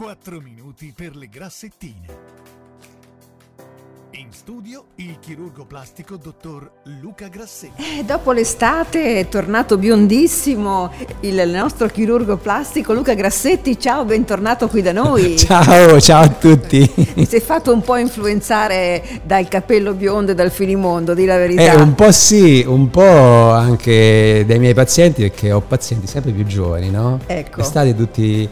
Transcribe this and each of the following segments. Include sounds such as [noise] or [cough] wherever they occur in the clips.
4 minuti per le grassettine. In studio il chirurgo plastico dottor Luca Grassetti. Eh, dopo l'estate è tornato biondissimo il nostro chirurgo plastico Luca Grassetti. Ciao, bentornato qui da noi. [laughs] ciao, ciao a tutti. Ti sei fatto un po' influenzare dal capello biondo e dal finimondo, di la verità. Eh, un po' sì, un po' anche dai miei pazienti, perché ho pazienti sempre più giovani, no? Ecco. Estate tutti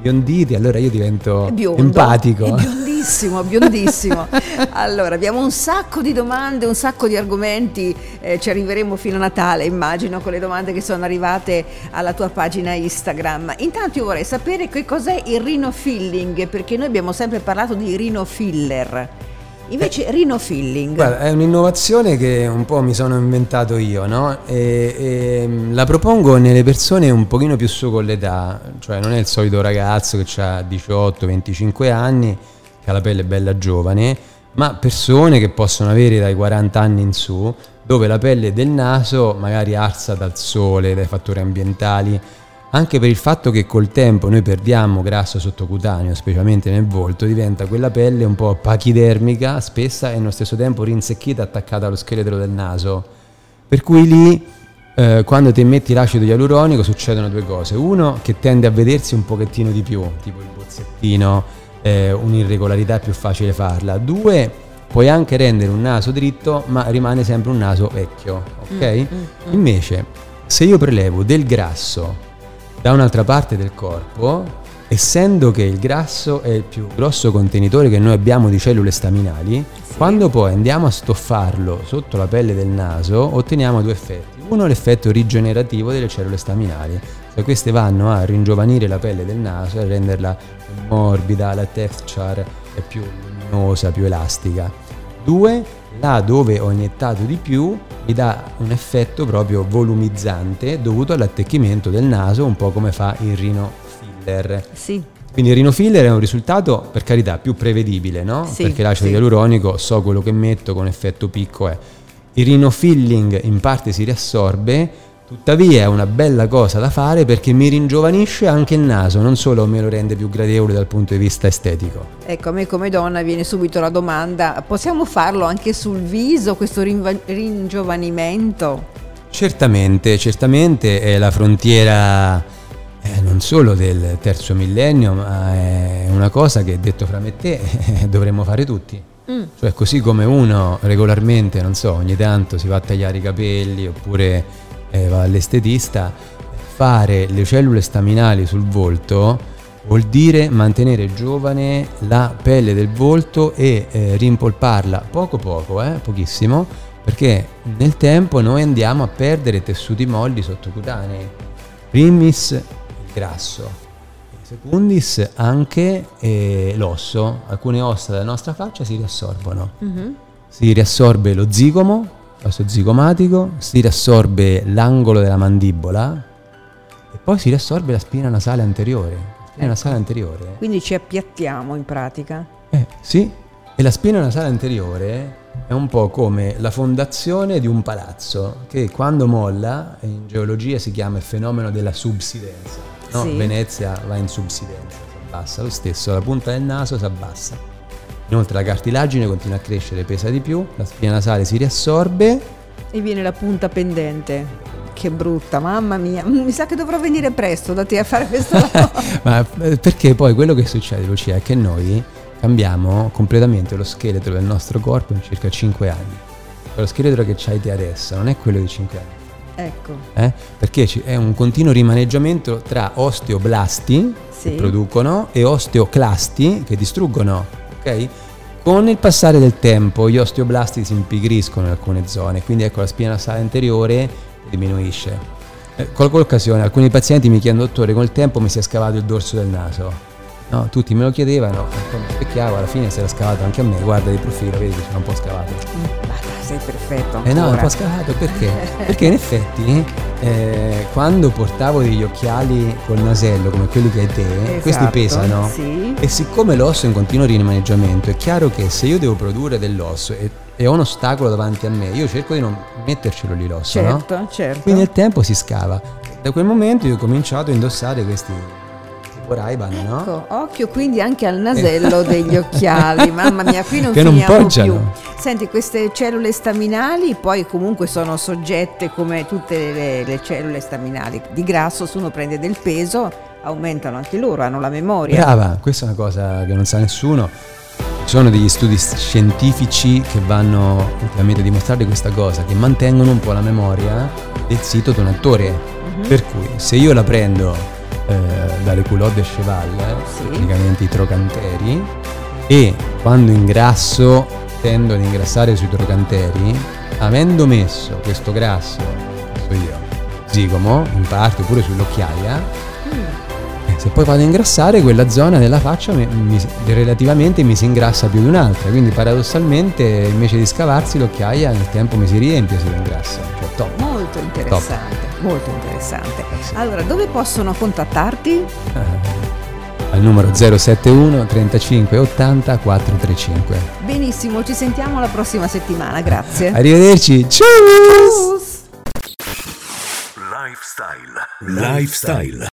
bionditi, allora io divento Biondo, empatico. È biondissimo, biondissimo. [laughs] allora, abbiamo un sacco di domande, un sacco di argomenti, eh, ci arriveremo fino a Natale, immagino, con le domande che sono arrivate alla tua pagina Instagram. Intanto io vorrei sapere che cos'è il rino filling, perché noi abbiamo sempre parlato di rino filler. Invece eh, Rino Filling. Guarda, è un'innovazione che un po' mi sono inventato io, no? E, e, mm, la propongo nelle persone un pochino più su con l'età, cioè non è il solito ragazzo che ha 18-25 anni, che ha la pelle bella giovane, ma persone che possono avere dai 40 anni in su, dove la pelle del naso magari arsa dal sole, dai fattori ambientali, anche per il fatto che col tempo noi perdiamo grasso sottocutaneo, specialmente nel volto, diventa quella pelle un po' pachidermica, spessa e nello stesso tempo rinsecchita, attaccata allo scheletro del naso. Per cui lì, eh, quando ti metti l'acido ialuronico, succedono due cose. Uno, che tende a vedersi un pochettino di più, tipo il bozzettino, eh, un'irregolarità è più facile farla. Due, puoi anche rendere un naso dritto, ma rimane sempre un naso vecchio, ok? Mm, mm, mm. Invece, se io prelevo del grasso da un'altra parte del corpo, essendo che il grasso è il più grosso contenitore che noi abbiamo di cellule staminali, sì. quando poi andiamo a stoffarlo sotto la pelle del naso, otteniamo due effetti. Uno l'effetto rigenerativo delle cellule staminali, cioè queste vanno a ringiovanire la pelle del naso e a renderla più morbida, la texture è più luminosa, più elastica. Due, là dove ho iniettato di più mi dà un effetto proprio volumizzante dovuto all'attecchimento del naso, un po' come fa il rino filler. Sì. Quindi il rino filler è un risultato, per carità, più prevedibile, no? Sì, Perché l'acido sì. ialuronico so quello che metto con effetto picco è. Il rino filling in parte si riassorbe, Tuttavia è una bella cosa da fare perché mi ringiovanisce anche il naso, non solo me lo rende più gradevole dal punto di vista estetico. Ecco, a me come donna viene subito la domanda, possiamo farlo anche sul viso, questo rinva- ringiovanimento? Certamente, certamente è la frontiera eh, non solo del terzo millennio, ma è una cosa che detto fra me e te [laughs] dovremmo fare tutti. Mm. Cioè così come uno regolarmente, non so, ogni tanto si va a tagliare i capelli oppure eh, va all'estetista, fare le cellule staminali sul volto vuol dire mantenere giovane la pelle del volto e eh, rimpolparla poco poco, eh, pochissimo, perché nel tempo noi andiamo a perdere tessuti molli sottocutanei. Primis il grasso, secundis anche eh, l'osso, alcune ossa della nostra faccia si riassorbono. Mm-hmm. Si riassorbe lo zigomo, l'osso zigomatico, si riassorbe l'angolo della mandibola e poi si riassorbe la spina nasale anteriore. La spina nasale anteriore. Quindi ci appiattiamo in pratica? Eh, sì. E la spina nasale anteriore è un po' come la fondazione di un palazzo che quando molla, in geologia si chiama il fenomeno della subsidenza. No? Sì. Venezia va in subsidenza, si abbassa lo stesso, la punta del naso si abbassa Inoltre la cartilagine continua a crescere, pesa di più, la spina nasale si riassorbe. E viene la punta pendente. Che brutta, mamma mia. Mm, mi sa che dovrò venire presto da te a fare questo [laughs] lavoro. Ma eh, perché poi quello che succede, Lucia, è che noi cambiamo completamente lo scheletro del nostro corpo in circa 5 anni. Lo scheletro che hai te adesso non è quello di 5 anni. Ecco. Eh? Perché è un continuo rimaneggiamento tra osteoblasti sì. che producono e osteoclasti che distruggono ok? Con il passare del tempo gli osteoblasti si impigriscono in alcune zone, quindi ecco la spina nasale anteriore diminuisce. Eh, colgo l'occasione, alcuni pazienti mi chiedono, dottore, col tempo mi si è scavato il dorso del naso. No, tutti me lo chiedevano, e chiaro, alla fine si era scavato anche a me, guarda di profilo, vedi che sono un po' scavato. Ma sei perfetto. Ancora. Eh no, un po' scavato perché? perché in effetti eh, quando portavo degli occhiali col nasello come quelli che hai te, esatto, questi pesano sì. e siccome l'osso è in continuo rimaneggiamento, è chiaro che se io devo produrre dell'osso e, e, ho un ostacolo davanti a me, io cerco di non mettercelo lì l'osso, certo, no? certo. Quindi nel tempo si scava. Da quel momento io ho cominciato a indossare questi Ray-Ban, no? Ecco, occhio quindi anche al nasello [laughs] degli occhiali, mamma mia, qui non Che non finiamo poggiano. più. Senti, queste cellule staminali poi comunque sono soggette come tutte le, le cellule staminali di grasso, se uno prende del peso aumentano anche loro, hanno la memoria. Brava, questa è una cosa che non sa nessuno. Ci sono degli studi scientifici che vanno ultimamente a dimostrare questa cosa, che mantengono un po' la memoria del sito donatore. Mhm. Per cui se io la prendo dalle culotte cheval, Sì. praticamente i trocanteri, e quando ingrasso tendo ad ingrassare sui trocanteri, avendo messo questo grasso, so io, zigomo, in parte oppure sull'occhiaia, eh, se poi vado a ingrassare quella zona della faccia mi- mi- relativamente mi si ingrassa più di un'altra quindi paradossalmente invece di scavarsi l'occhiaia nel tempo mi si riempie se lo ingrassa cioè top Molto interessante, molto interessante. sì. Allora, dove possono contattarti? Eh, al numero 071 35 80 435 Benissimo, ci sentiamo la prossima settimana, grazie. arrivederci Ciao. Lifestyle. Lifestyle.